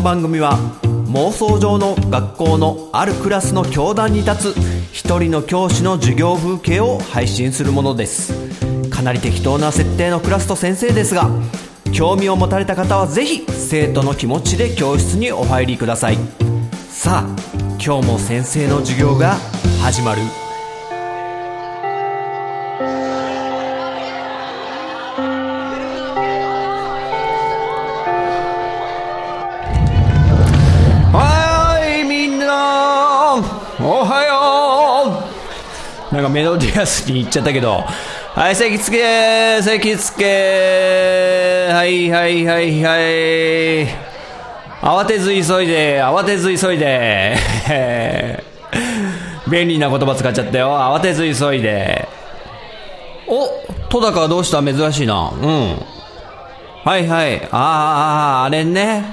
の番組は妄想上の学校のあるクラスの教壇に立つ一人の教師の授業風景を配信するものです。かなり適当な設定のクラスと先生ですが興味を持たれた方はぜひ生徒の気持ちで教室にお入りください。さあ今日も先生の授業が始まる。なんかメロディアスに言っちゃったけど。はい席つけ席つけ。はいはいはいはい。慌てず急いで慌てず急いで。便利な言葉使っちゃったよ。慌てず急いで。お戸高はどうした？珍しいな。うん。はいはい。あああれね。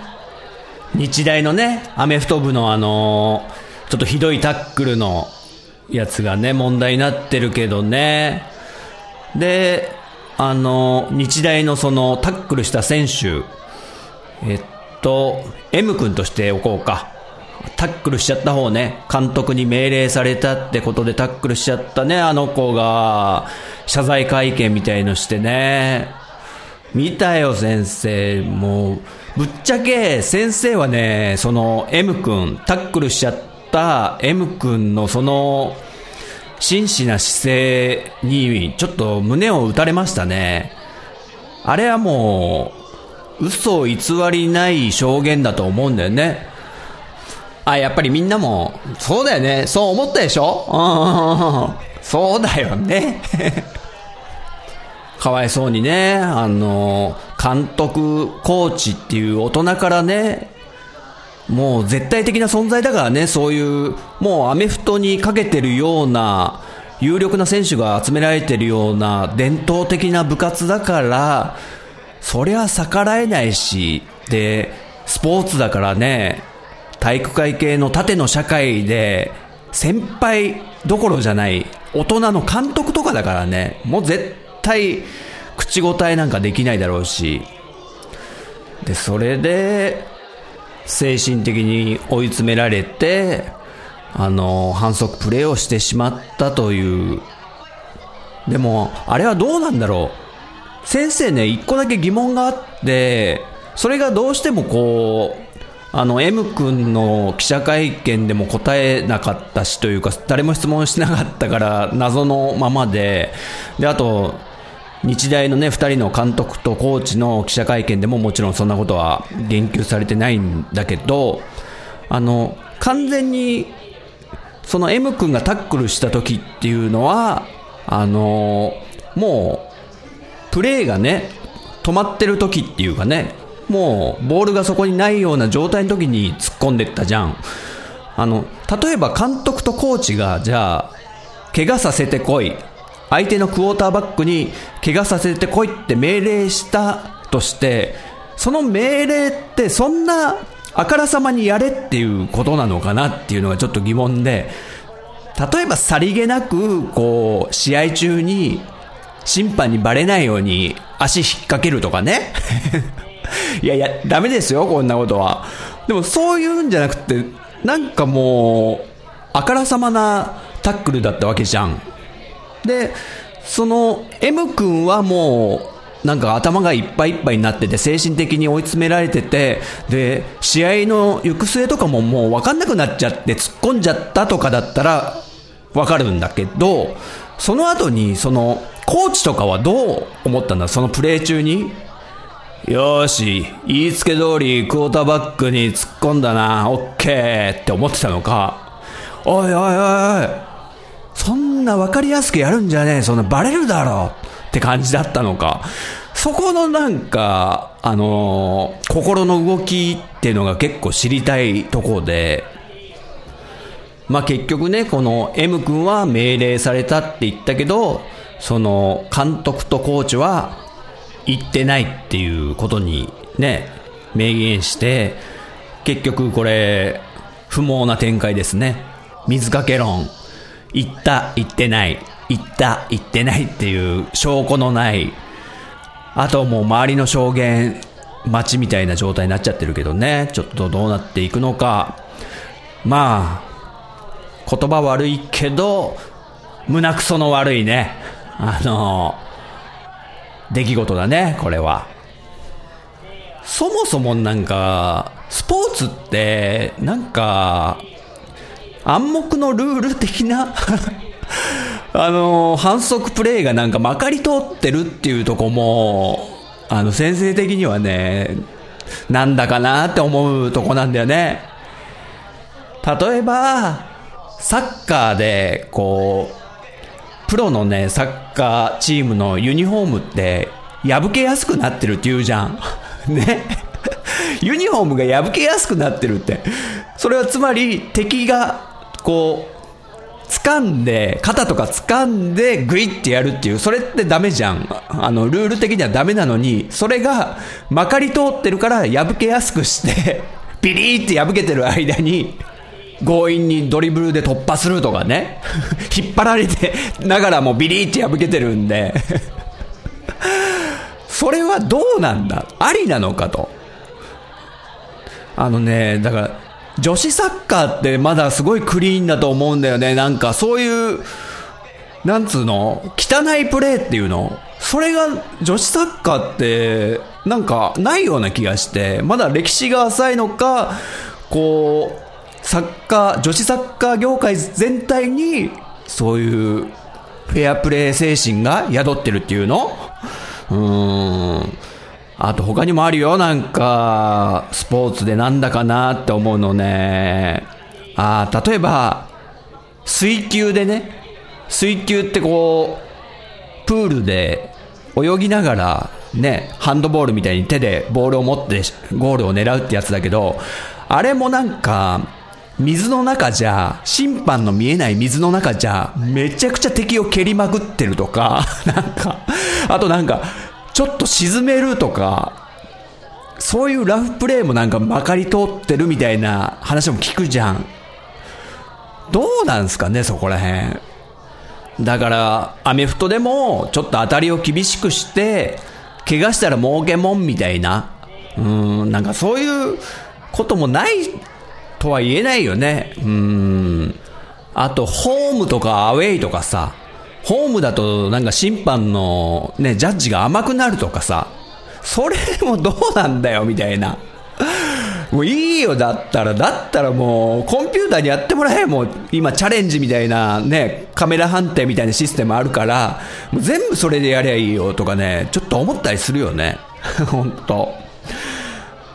日大のねアメフト部のあのちょっとひどいタックルのやつがね問題になってるけどね。であの日大のそのタックルした選手。えっと M 君としておこうか。タックルしちゃった方ね。監督に命令されたってことでタックルしちゃったね。あの子が謝罪会見みたいのしてね。見たよ先生。もうぶっちゃけ先生はねその M 君タックルしちゃった。た M 君のその真摯な姿勢にちょっと胸を打たれましたね。あれはもう嘘偽りない証言だと思うんだよね。あやっぱりみんなもそうだよね。そう思ったでしょ？う んそうだよね。かわいそうにね、あの、監督、コーチっていう大人からね、もう絶対的な存在だからね、そういう、もうアメフトにかけてるような、有力な選手が集められてるような伝統的な部活だから、そりゃ逆らえないし、で、スポーツだからね、体育会系の縦の社会で、先輩どころじゃない、大人の監督とかだからね、もう絶対口答えなんかできないだろうし、で、それで、精神的に追い詰められて、あの、反則プレーをしてしまったという。でも、あれはどうなんだろう。先生ね、一個だけ疑問があって、それがどうしてもこう、あの、M 君の記者会見でも答えなかったしというか、誰も質問しなかったから謎のままで、で、あと、日大のね、二人の監督とコーチの記者会見でももちろんそんなことは言及されてないんだけど、あの、完全に、その M 君がタックルした時っていうのは、あの、もう、プレーがね、止まってる時っていうかね、もう、ボールがそこにないような状態の時に突っ込んでったじゃん。あの、例えば監督とコーチが、じゃあ、怪我させてこい。相手のクォーターバックに怪我させてこいって命令したとして、その命令ってそんなあからさまにやれっていうことなのかなっていうのがちょっと疑問で、例えばさりげなく、こう、試合中に審判にバレないように足引っ掛けるとかね。いやいや、ダメですよ、こんなことは。でもそういうんじゃなくて、なんかもう、あからさまなタックルだったわけじゃん。で、その M 君はもう、なんか頭がいっぱいいっぱいになってて、精神的に追い詰められてて、で、試合の行く末とかももう分かんなくなっちゃって突っ込んじゃったとかだったら、わかるんだけど、その後に、その、コーチとかはどう思ったんだ？そのプレー中に？よし、言いつけ通りクォーターバックに突っ込んだな、オッケーって思ってたのか、おいおいおいおい、そんな分かりやすくやるんじゃねえ、そんなバレるだろって感じだったのか。そこのなんか、あのー心の動きっていうのが結構知りたいところで、まあ結局ね、この M 君は命令されたって言ったけど、その監督とコーチは言ってないっていうことにね、明言して、結局これ、不毛な展開ですね。水かけ論。言った、言ってない。言った、言ってないっていう証拠のない。あともう周りの証言、待ちみたいな状態になっちゃってるけどね。ちょっとどうなっていくのか。まあ、言葉悪いけど、胸くその悪いね。あの、出来事だね、これは。そもそもなんか、スポーツって、なんか、暗黙のルール的な あの反則プレーがなんかまかり通ってるっていうとこも、あの、先生的にはね、なんだかなって思うとこなんだよね。例えば、サッカーで、こう、プロのね、サッカーチームのユニフォームって、破けやすくなってるって言うじゃん。ね。ユニフォームが破けやすくなってるって。それはつまり敵がこう掴んで、肩とか掴んでグイってやるっていう、それってダメじゃん。あの、ルール的にはダメなのに、それがまかり通ってるから破けやすくしてビリーって破けてる間に、強引にドリブルで突破するとかね。引っ張られてながらもビリーって破けてるんでそれはどうなんだ？ありなのかと。あのね、だから、女子サッカーってまだすごいクリーンだと思うんだよね。なんかそういう、なんつうの？汚いプレーっていうの？それが女子サッカーってなんかないような気がして、まだ歴史が浅いのか、こう、サッカー、女子サッカー業界全体にそういうフェアプレー精神が宿ってるっていうの？うーん。あと他にもあるよ、なんか、スポーツでなんだかなって思うのね。ああ、例えば、水球でね、水球ってこう、プールで泳ぎながら、ね、ハンドボールみたいに手でボールを持ってゴールを狙うってやつだけど、あれもなんか、水の中じゃ、審判の見えない水の中じゃ、めちゃくちゃ敵を蹴りまくってるとか、なんか、あとなんか、ちょっと沈めるとか、そういうラフプレーもなんかまかり通ってるみたいな話も聞くじゃん。どうなんすかね、そこら辺。だから、アメフトでも、ちょっと当たりを厳しくして、怪我したら儲けもんみたいな。うん、なんかそういうこともないとは言えないよね。うん。あと、ホームとかアウェイとかさ、ホームだとなんか審判のね、ジャッジが甘くなるとかさ、それもどうなんだよみたいな。もういいよ、だったら。だったらもう、コンピューターにやってもらえ。もう、今、チャレンジみたいな、ね、カメラ判定みたいなシステムあるから、もう全部それでやりゃいいよとかね、ちょっと思ったりするよね。本当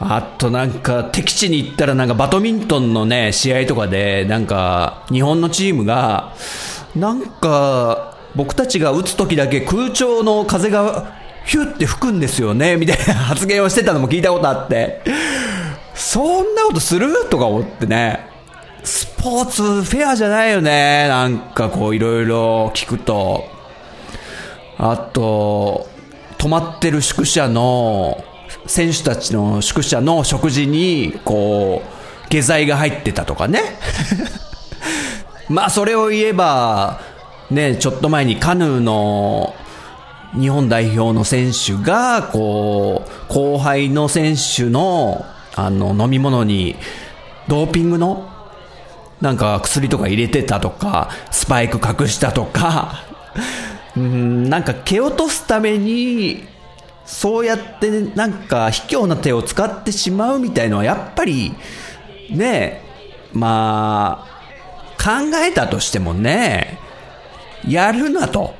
あとなんか、敵地に行ったらなんかバドミントンのね、試合とかで、なんか、日本のチームが、なんか、僕たちが打つ時だけ空調の風がヒュって吹くんですよね、みたいな発言をしてたのも聞いたことあって、そんなことする？とか思ってね、スポーツフェアじゃないよね、なんかこういろいろ聞くと。あと、泊まってる宿舎の、選手たちの宿舎の食事に、こう、下剤が入ってたとかね。まあそれを言えば、ね、ちょっと前にカヌーの日本代表の選手が、こう、後輩の選手の、あの、飲み物に、ドーピングの、なんか薬とか入れてたとか、スパイク隠したとか、うん、なんか蹴落とすために、そうやってなんか卑怯な手を使ってしまうみたいのはやっぱり、ね、まあ、考えたとしてもね、やるなと。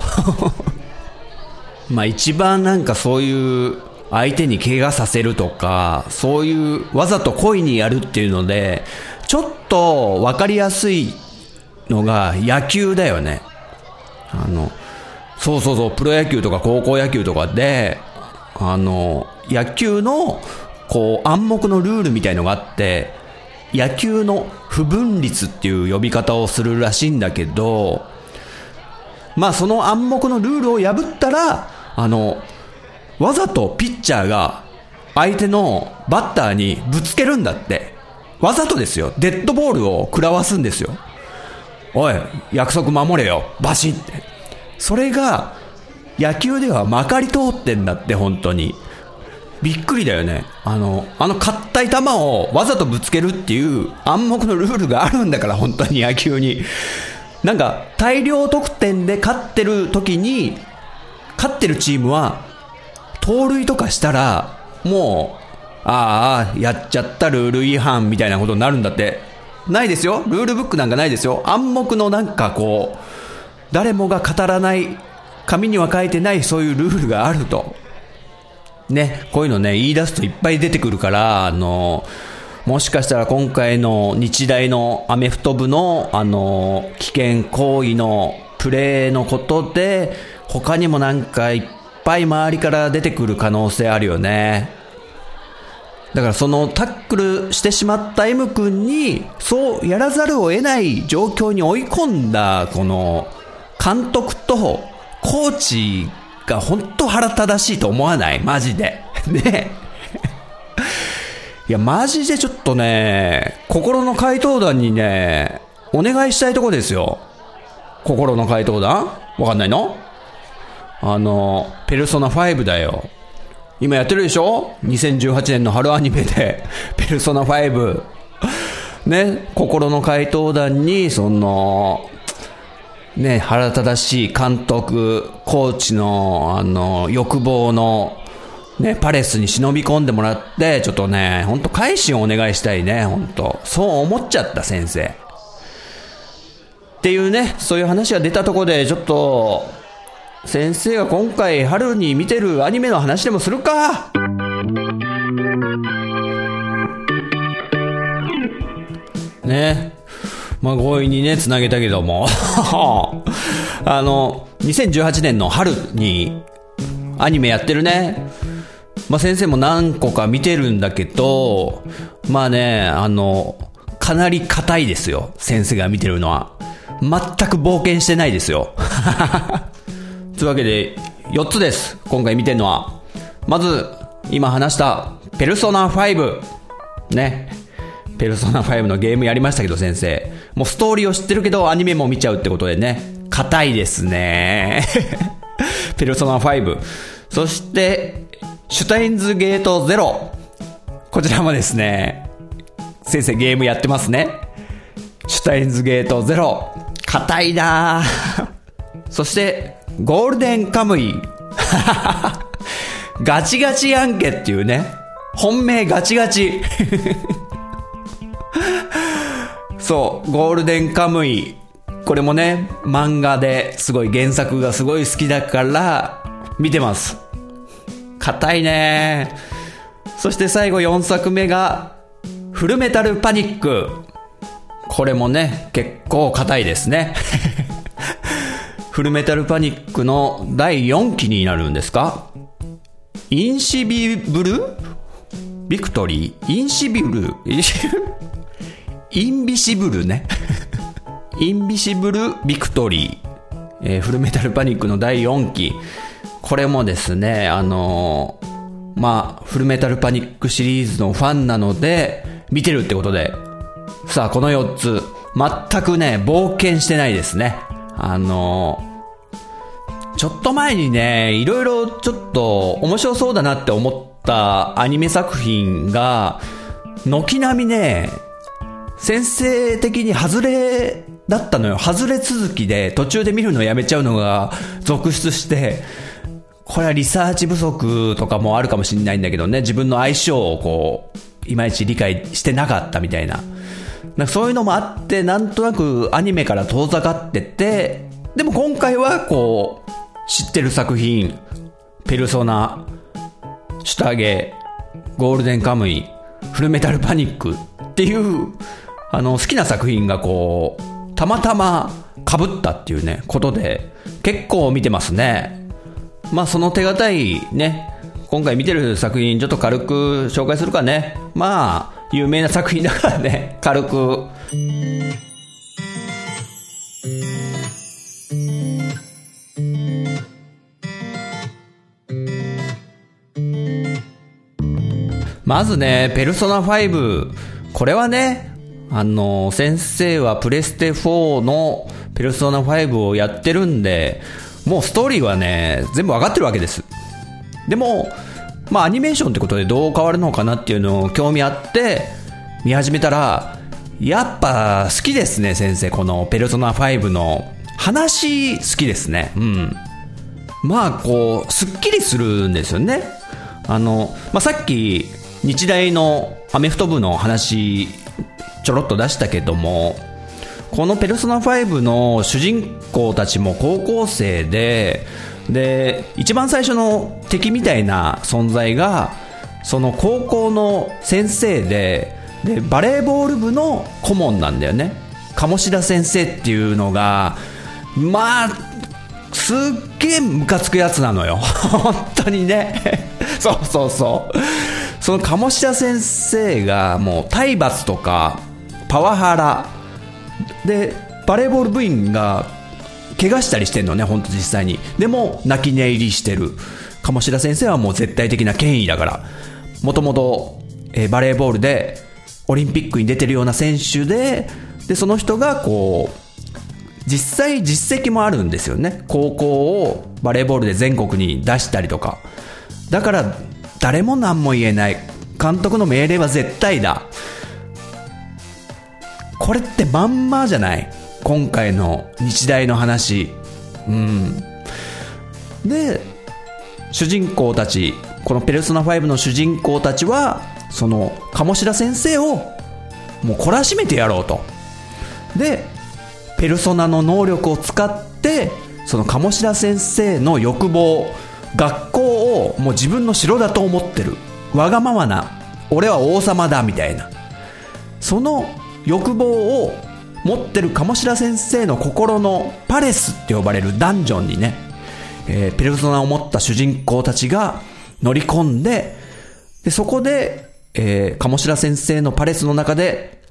まあ一番なんかそういう相手に怪我させるとか、そういうわざと故意にやるっていうので、ちょっと分かりやすいのが野球だよね。あの、そうそうそう、プロ野球とか高校野球とかで、あの、野球の、こう、暗黙のルールみたいのがあって、野球の不分率っていう呼び方をするらしいんだけど、まあその暗黙のルールを破ったら、あの、わざとピッチャーが相手のバッターにぶつけるんだって。わざとですよ。デッドボールを食らわすんですよ。おい、約束守れよ。バシッって。それが、野球ではまかり通ってんだって、本当に。びっくりだよね。あの、あの硬い球をわざとぶつけるっていう暗黙のルールがあるんだから、本当に野球に。なんか、大量得点で勝ってる時に、勝ってるチームは、盗塁とかしたら、もう、ああ、やっちゃったルール違反みたいなことになるんだって。ないですよ。ルールブックなんかないですよ。暗黙のなんかこう、誰もが語らない、紙には書いてないそういうルールがあると。ね、こういうのね、言い出すといっぱい出てくるから、あの、もしかしたら今回の日大のアメフト部の、あの、危険行為のプレーのことで、他にもなんかいっぱい周りから出てくる可能性あるよね。だからそのタックルしてしまった M 君に、そうやらざるを得ない状況に追い込んだ、この、監督とコーチが本当腹正しいと思わない？マジで。ね。いや、マジでちょっとね、心の回答団にね、お願いしたいとこですよ。心の回答団わかんないの？あの、ペルソナ5だよ。今やってるでしょ ?2018 年の春アニメで、ペルソナ5。ね、心の回答団に、その、ね、腹立たしい監督、コーチの、あの、欲望の、ね、パレスに忍び込んでもらって、ちょっとね、ほんと改心をお願いしたいね、ほんと。そう思っちゃった、先生。っていうね、そういう話が出たところで、ちょっと、先生が今回春に見てるアニメの話でもするかね。まあ、強引にね、繋げたけども。あの、2018年の春にアニメやってるね。まあ、先生も何個か見てるんだけど、まあね、あの、かなり硬いですよ。先生が見てるのは。全く冒険してないですよ。というわけで、4つです。今回見てるのは。まず、今話した、ペルソナ5。ね。ペルソナ5のゲームやりましたけど、先生。もうストーリーを知ってるけど、アニメも見ちゃうってことでね。硬いですね。ペルソナ5。そして、シュタインズゲートゼロ。こちらもですね、先生ゲームやってますね。シュタインズゲートゼロ。硬いな そして、ゴールデンカムイ。ガチガチやんけっていうね。本命ガチガチ。そう、ゴールデンカムイ。これもね、漫画ですごい原作がすごい好きだから、見てます。硬いねそして最後4作目が、フルメタルパニック。これもね、結構硬いですね。フルメタルパニックの第4期になるんですか？インシビブル？ Victory？インシビブル？ Invisible ね。 Invisible Victory。えー、フルメタルパニックの第4期。これもですね、あのー、まあ、フルメタルパニックシリーズのファンなので、見てるってことで。さあ、この4つ。全くね、冒険してないですね。あのー、ちょっと前にね、いろいろちょっと面白そうだなって思ったアニメ作品が、軒並みね、先生的に外れだったのよ。外れ続きで途中で見るのやめちゃうのが続出して、これはリサーチ不足とかもあるかもしれないんだけどね、自分の相性をこう、いまいち理解してなかったみたいな。なんかそういうのもあって、なんとなくアニメから遠ざかってて、でも今回はこう、知ってる作品、ペルソナ、シュタゲ、ゴールデンカムイ、フルメタルパニックっていうあの、好きな作品がこう、たまたま被ったっていうね、ことで、結構見てますね。まあ、その手堅いね、今回見てる作品ちょっと軽く紹介するかね。まあ、有名な作品だからね、軽く。まずね、ペルソナ5。これはね、あの、先生はプレステ4のペルソナ5をやってるんで、もうストーリーはね、全部わかってるわけです。でも、まあアニメーションってことでどう変わるのかなっていうのを興味あって見始めたら、やっぱ好きですね、先生。このペルソナ5の話好きですね。うん。まあこう、すっきりするんですよね。あの、まあさっき日大のアメフト部の話ちょろっと出したけども、このペルソナ5の主人公たちも高校生で、で、一番最初の敵みたいな存在が、その高校の先生で、で、バレーボール部の顧問なんだよね。鴨志田先生っていうのが、まあ、すっげえムカつくやつなのよ。本当にね。そうそうそう。その鴨志田先生がもう体罰とかパワハラでバレーボール部員が怪我したりしてんのね、本当実際に。でも、泣き寝入りしてる。鴨志田先生はもう絶対的な権威だから。もともと、バレーボールで、オリンピックに出てるような選手で、で、その人がこう、実際実績もあるんですよね。高校をバレーボールで全国に出したりとか。だから、誰も何も言えない。監督の命令は絶対だ。これってまんまじゃない？今回の日大の話。うん。で、主人公たち、このペルソナ5の主人公たちは、その、鴨志田先生を、もう懲らしめてやろうと。で、ペルソナの能力を使って、その鴨志田先生の欲望、学校をもう自分の城だと思ってる。わがままな、俺は王様だ、みたいな。その欲望を持ってる鴨志田先生の心のパレスって呼ばれるダンジョンにね、えー、ペルソナを持った主人公たちが乗り込んで、で、そこで、えー、鴨志田先生のパレスの中で、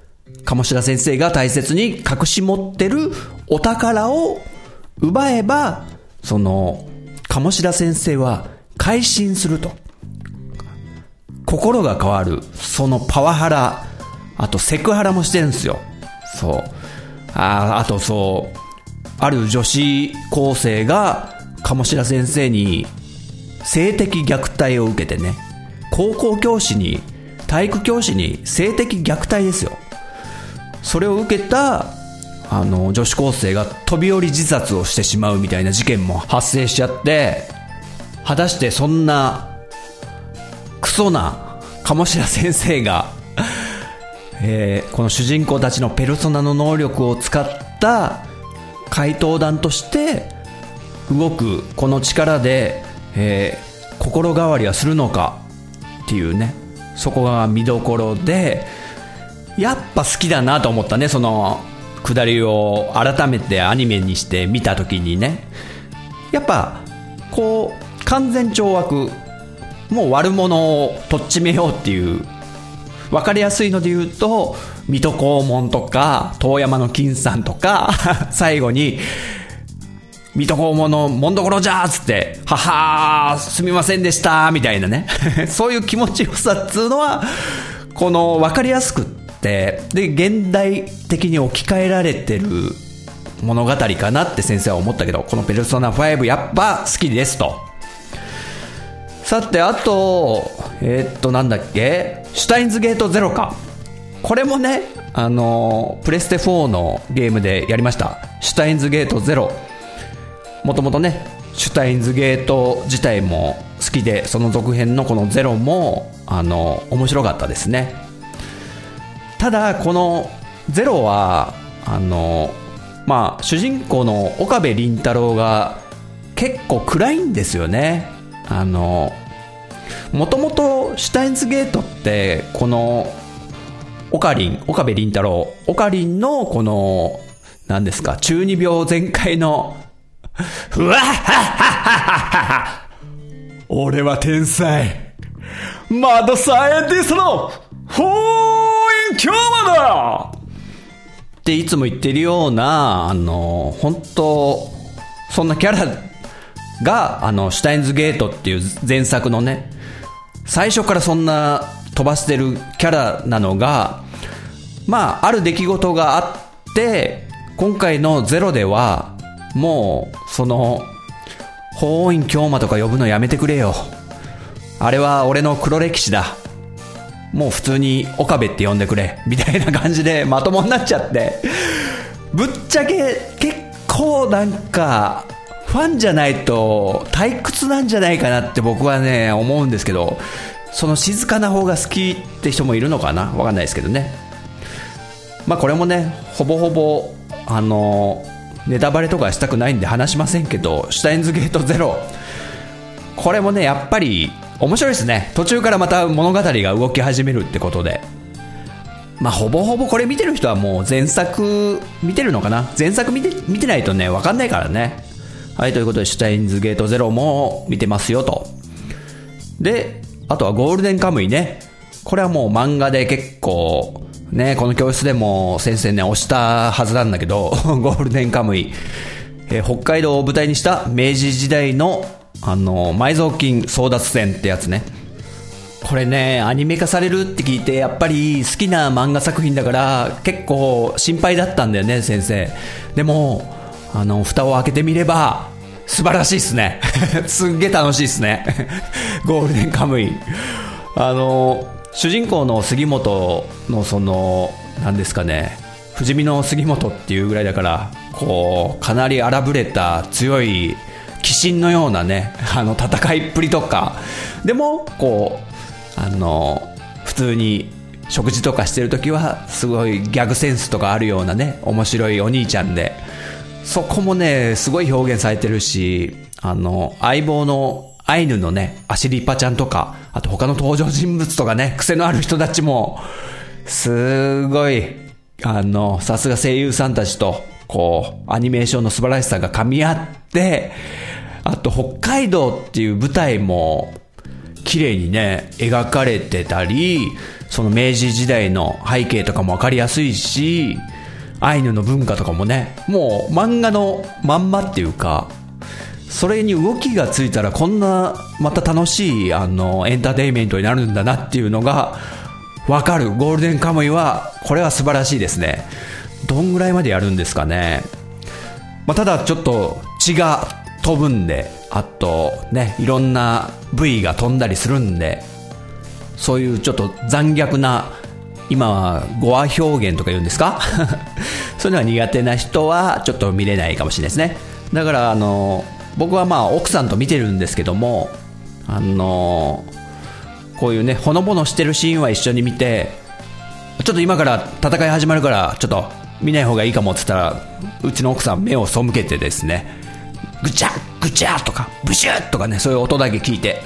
鴨志田先生が大切に隠し持ってるお宝を奪えば、その、鴨志田先生は改心すると。心が変わる。そのパワハラ、あとセクハラもしてるんですよ。そう。ああとそう、ある女子高生が鴨志田先生に性的虐待を受けてね、高校教師に、体育教師に性的虐待ですよ。それを受けた、あの、女子高生が飛び降り自殺をしてしまうみたいな事件も発生しちゃって、果たしてそんな、クソな鴨志田先生がえー、この主人公たちのペルソナの能力を使った怪盗団として動くこの力で、えー、心変わりはするのかっていうね。そこが見どころでやっぱ好きだなと思ったねその下りを改めてアニメにして見た時にね。やっぱこう完全懲悪もう悪者をとっちめようっていうわかりやすいので言うと、水戸黄門とか、遠山の金さんとか、最後に、水戸黄門の門所じゃーつって、ははー、すみませんでしたーみたいなね。そういう気持ちよさっつうのは、この分かりやすくって、で、現代的に置き換えられてる物語かなって先生は思ったけど、このペルソナ5やっぱ好きですと。さて、あと、えー、っと、なんだっけ？シュタインズゲートゼロか。これもね、あのプレステ4のゲームでやりました。シュタインズゲートゼロ。もともとね、シュタインズゲート自体も好きで、その続編のこのゼロも、あの面白かったですね。ただ、このゼロは、あのまあ、主人公の岡部倫太郎が結構暗いんですよね。あのもともとシュタインズゲートってこのオカリン岡部倫太郎オカリンのこの何ですか中二病全開のふわっはっはっは俺は天才マドサイエンティストのフォーイン京馬だっていつも言ってるような、あの、本当そんなキャラが、あの、シュタインズゲートっていう前作のね、最初からそんな飛ばしてるキャラなのが、まあ、ある出来事があって、今回のゼロでは、もう、その、法院京馬とか呼ぶのやめてくれよ。あれは俺の黒歴史だ。もう普通に岡部って呼んでくれ。みたいな感じでまともになっちゃって。ぶっちゃけ結構なんか、ファンじゃないと退屈なんじゃないかなって僕はね、思うんですけど、その静かな方が好きって人もいるのかな？わかんないですけどね。まあこれもね、ほぼほぼ、あの、ネタバレとかしたくないんで話しませんけど、シュタインズゲートゼロ。これもね、やっぱり面白いですね。途中からまた物語が動き始めるってことで。まあ、ほぼほぼこれ見てる人はもう前作見てるのかな？前作見て見てないとね、わかんないからね。はい、ということで、シュタインズゲートゼロも見てますよと。で、あとはゴールデンカムイね。これはもう漫画で結構、ね、この教室でも先生ね、押したはずなんだけど、ゴールデンカムイ。えー、北海道を舞台にした明治時代の、あの、埋蔵金争奪戦ってやつね。これね、アニメ化されるって聞いて、やっぱり好きな漫画作品だから、結構心配だったんだよね、先生。でも、あの、蓋を開けてみれば、素晴らしいっすね。すっげえ楽しいっすね。ゴールデンカムイ。あの、主人公の杉本のその、なんですかね、不死身の杉本っていうぐらいだから、こう、かなり荒ぶれた強い鬼神のようなね、あの、戦いっぷりとか、でも、こう、あの、普通に食事とかしてる時は、すごいギャグセンスとかあるようなね、面白いお兄ちゃんで、そこもね、すごい表現されてるし、あの、相棒のアイヌのね、アシリパちゃんとか、あと他の登場人物とかね、癖のある人たちも、すごい、あの、さすが声優さんたちと、こう、アニメーションの素晴らしさが噛み合って、あと北海道っていう舞台も、綺麗にね、描かれてたり、その明治時代の背景とかもわかりやすいし、アイヌの文化とかもね、もう漫画のまんまっていうか、それに動きがついたらこんなまた楽しいあのエンターテインメントになるんだなっていうのがわかる。ゴールデンカムイはこれは素晴らしいですね。どんぐらいまでやるんですかね、まあ、ただちょっと血が飛ぶんであとねいろんな部位が飛んだりするんでそういうちょっと残虐な今は語話表現とか言うんですか？そういうのが苦手な人はちょっと見れないかもしれないですね。だからあの、僕はまあ奥さんと見てるんですけども、あの、こういうね、ほのぼのしてるシーンは一緒に見て、ちょっと今から戦い始まるから、ちょっと見ない方がいいかもって言ったら、うちの奥さん目を背けてですね、ぐちゃぐちゃとか、ブシュッとかね、そういう音だけ聞いて、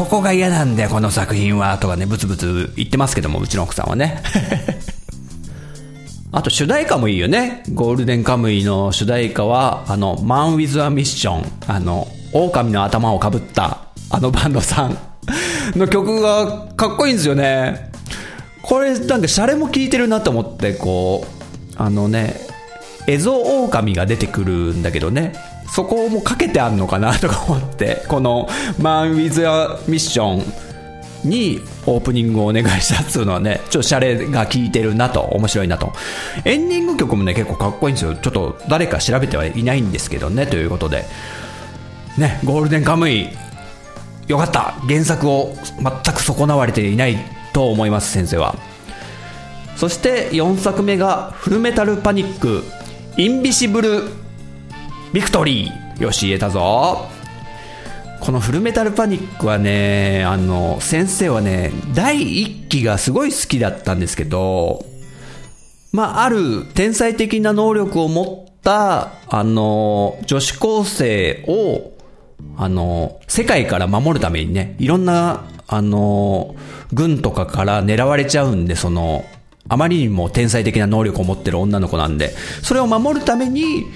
ここが嫌なんだよ、この作品は、とかね、ブツブツ言ってますけども、うちの奥さんはね。あと主題歌もいいよね。ゴールデンカムイの主題歌は、あの、マン・ウィズ・ア・ミッション。あの、狼の頭をかぶった、あのバンドさんの曲がかっこいいんですよね。これ、なんかシャレも効いてるなと思って、こう、あのね、エゾオオカミが出てくるんだけどね。そこもかけてあんのかなとか思って、この、マン・ウィズ・ア・ミッションにオープニングをお願いしたっつうのはね、ちょっとシャレが効いてるなと、面白いなと。エンディング曲もね、結構かっこいいんですよ。ちょっと誰か調べてはいないんですけどね、ということで。ね、ゴールデンカムイ、よかった。原作を全く損なわれていないと思います、先生は。そして4作目がフルメタルパニック、インビシブルビクトリー。よし言えたぞ。このフルメタルパニックはね、あの、先生はね、第1期がすごい好きだったんですけど、まあ、ある天才的な能力を持った、あの、女子高生を、あの、世界から守るためにね、いろんな、あの、軍とかから狙われちゃうんで、その、あまりにも天才的な能力を持ってる女の子なんで、それを守るために、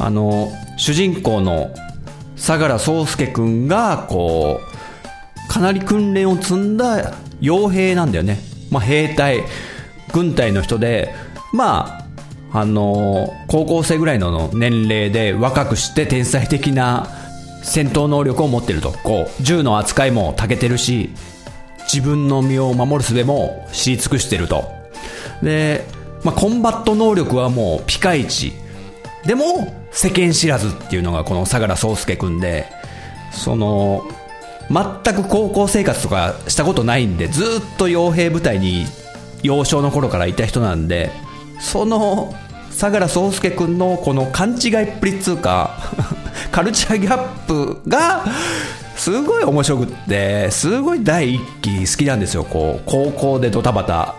あの、主人公の相良宗介くんが、こう、かなり訓練を積んだ傭兵なんだよね。まあ、兵隊、軍隊の人で、まあ、あの高校生ぐらいの年齢で若くして天才的な戦闘能力を持ってると。こう、銃の扱いも長けてるし、自分の身を守る術も知り尽くしてると。で、まあ、コンバット能力はもうピカイチ。でも、世間知らずっていうのがこの相良宗介くんで、その、全く高校生活とかしたことないんでずっと傭兵部隊に幼少の頃からいた人なんでその相良宗介君のこの勘違いっぷりっつうか カルチャーギャップがすごい面白くってすごい第一期好きなんですよ。こう高校でドタバタ。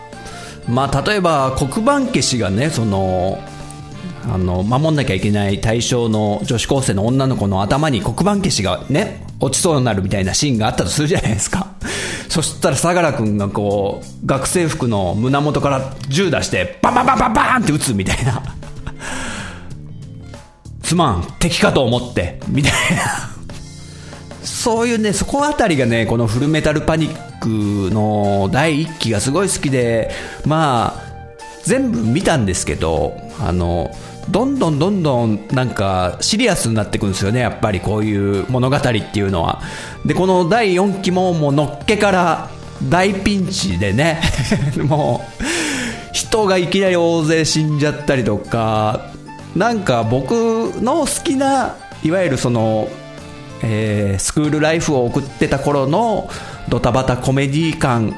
まあ例えば黒板消しがねそのあの守んなきゃいけない対象の女子高生の女の子の頭に黒板消しがね落ちそうになるみたいなシーンがあったとするじゃないですか。そしたら相良君がこう学生服の胸元から銃出してバンバンバンバンバンって撃つみたいな。すまん敵かと思ってみたいな。そういうねそこあたりがねこのフルメタルパニックの第1期がすごい好きでまあ全部見たんですけどあのどんどんどんどんなんかシリアスになっていくんですよね。やっぱりこういう物語っていうのは。でこの第4期ももうのっけから大ピンチでね。もう人がいきなり大勢死んじゃったりとかなんか僕の好きないわゆるその、えー、スクールライフを送ってた頃のドタバタコメディ感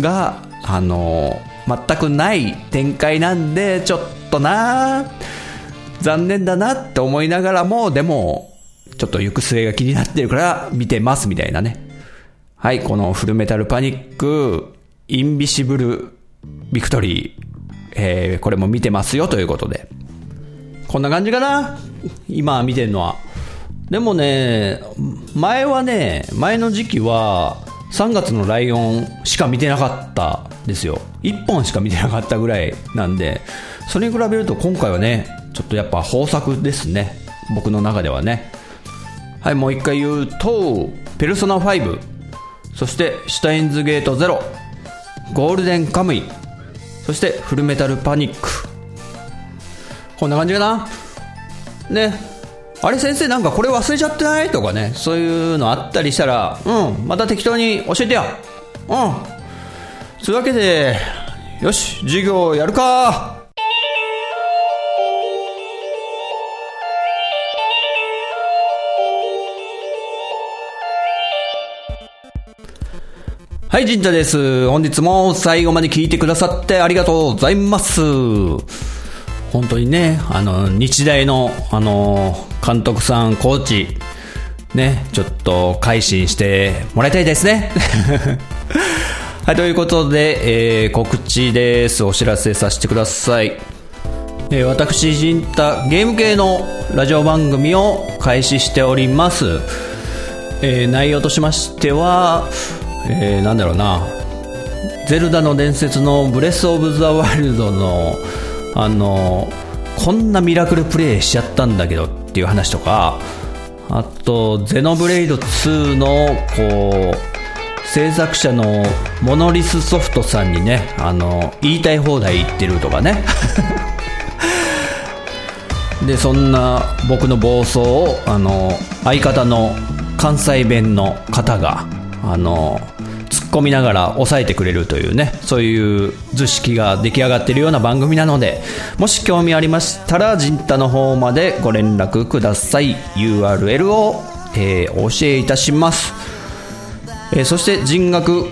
があの全くない展開なんでちょっととな。残念だなって思いながらもでもちょっと行く末が気になってるから見てますみたいなね。はいこのフルメタルパニックインビシブルビクトリー、えー、これも見てますよということで。こんな感じかな？今見てるのは。でもね前はね前の時期は3月のライオンしか見てなかったですよ。1本しか見てなかったぐらいなんでそれに比べると今回はねちょっとやっぱ豊作ですね。僕の中ではね。はいもう一回言うとペルソナ5そしてシュタインズゲートゼロ。ゴールデンカムイ。そしてフルメタルパニック。こんな感じかな。ね。あれ先生なんかこれ忘れちゃってない？とかね。そういうのあったりしたらうん。また適当に教えてようん。そういうわけでよし授業やるか。はい、陣太です。本日も最後まで聞いてくださってありがとうございます。本当にね、あの、日大の、あの、監督さん、コーチ、ね、ちょっと改心してもらいたいですね。はい、ということで、えー、告知です。お知らせさせてください。えー、私、ジンタ、ゲーム系のラジオ番組を開始しております。えー、内容としましては、えー、なんだろうな、ゼルダの伝説のブレス・オブ・ザ・ワイルドの、あの、こんなミラクルプレイしちゃったんだけどっていう話とか、あと、ゼノブレイド2の、こう、制作者のモノリスソフトさんにね、あの、言いたい放題言ってるとかね。で、そんな僕の暴走を、あの、相方の関西弁の方が、あの、突っ込みながら抑えてくれるというね、そういう図式が出来上がっているような番組なので、もし興味ありましたら、ジンタの方までご連絡ください。URL を、えー、お教えいたします。えー、そして、人学、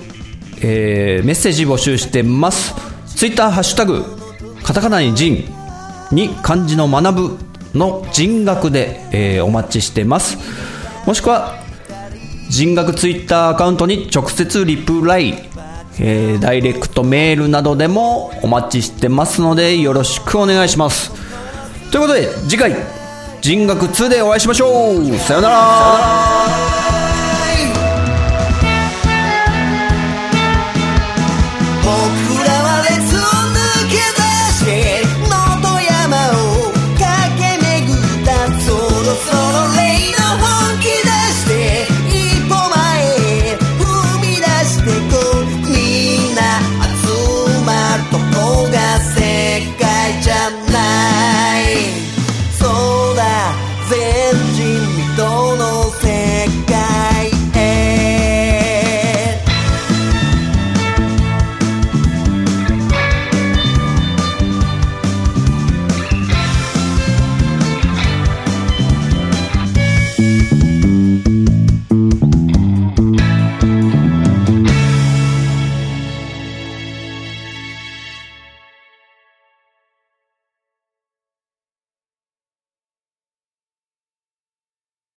えー、メッセージ募集してます。ツイッターハッシュタグ、カタカナに人に漢字の学ぶの人学で、えー、お待ちしてます。もしくは、人学ツイッターアカウントに直接リプライ、えー、ダイレクトメールなどでもお待ちしてますのでよろしくお願いします。ということで次回人学2でお会いしましょう。さよなら。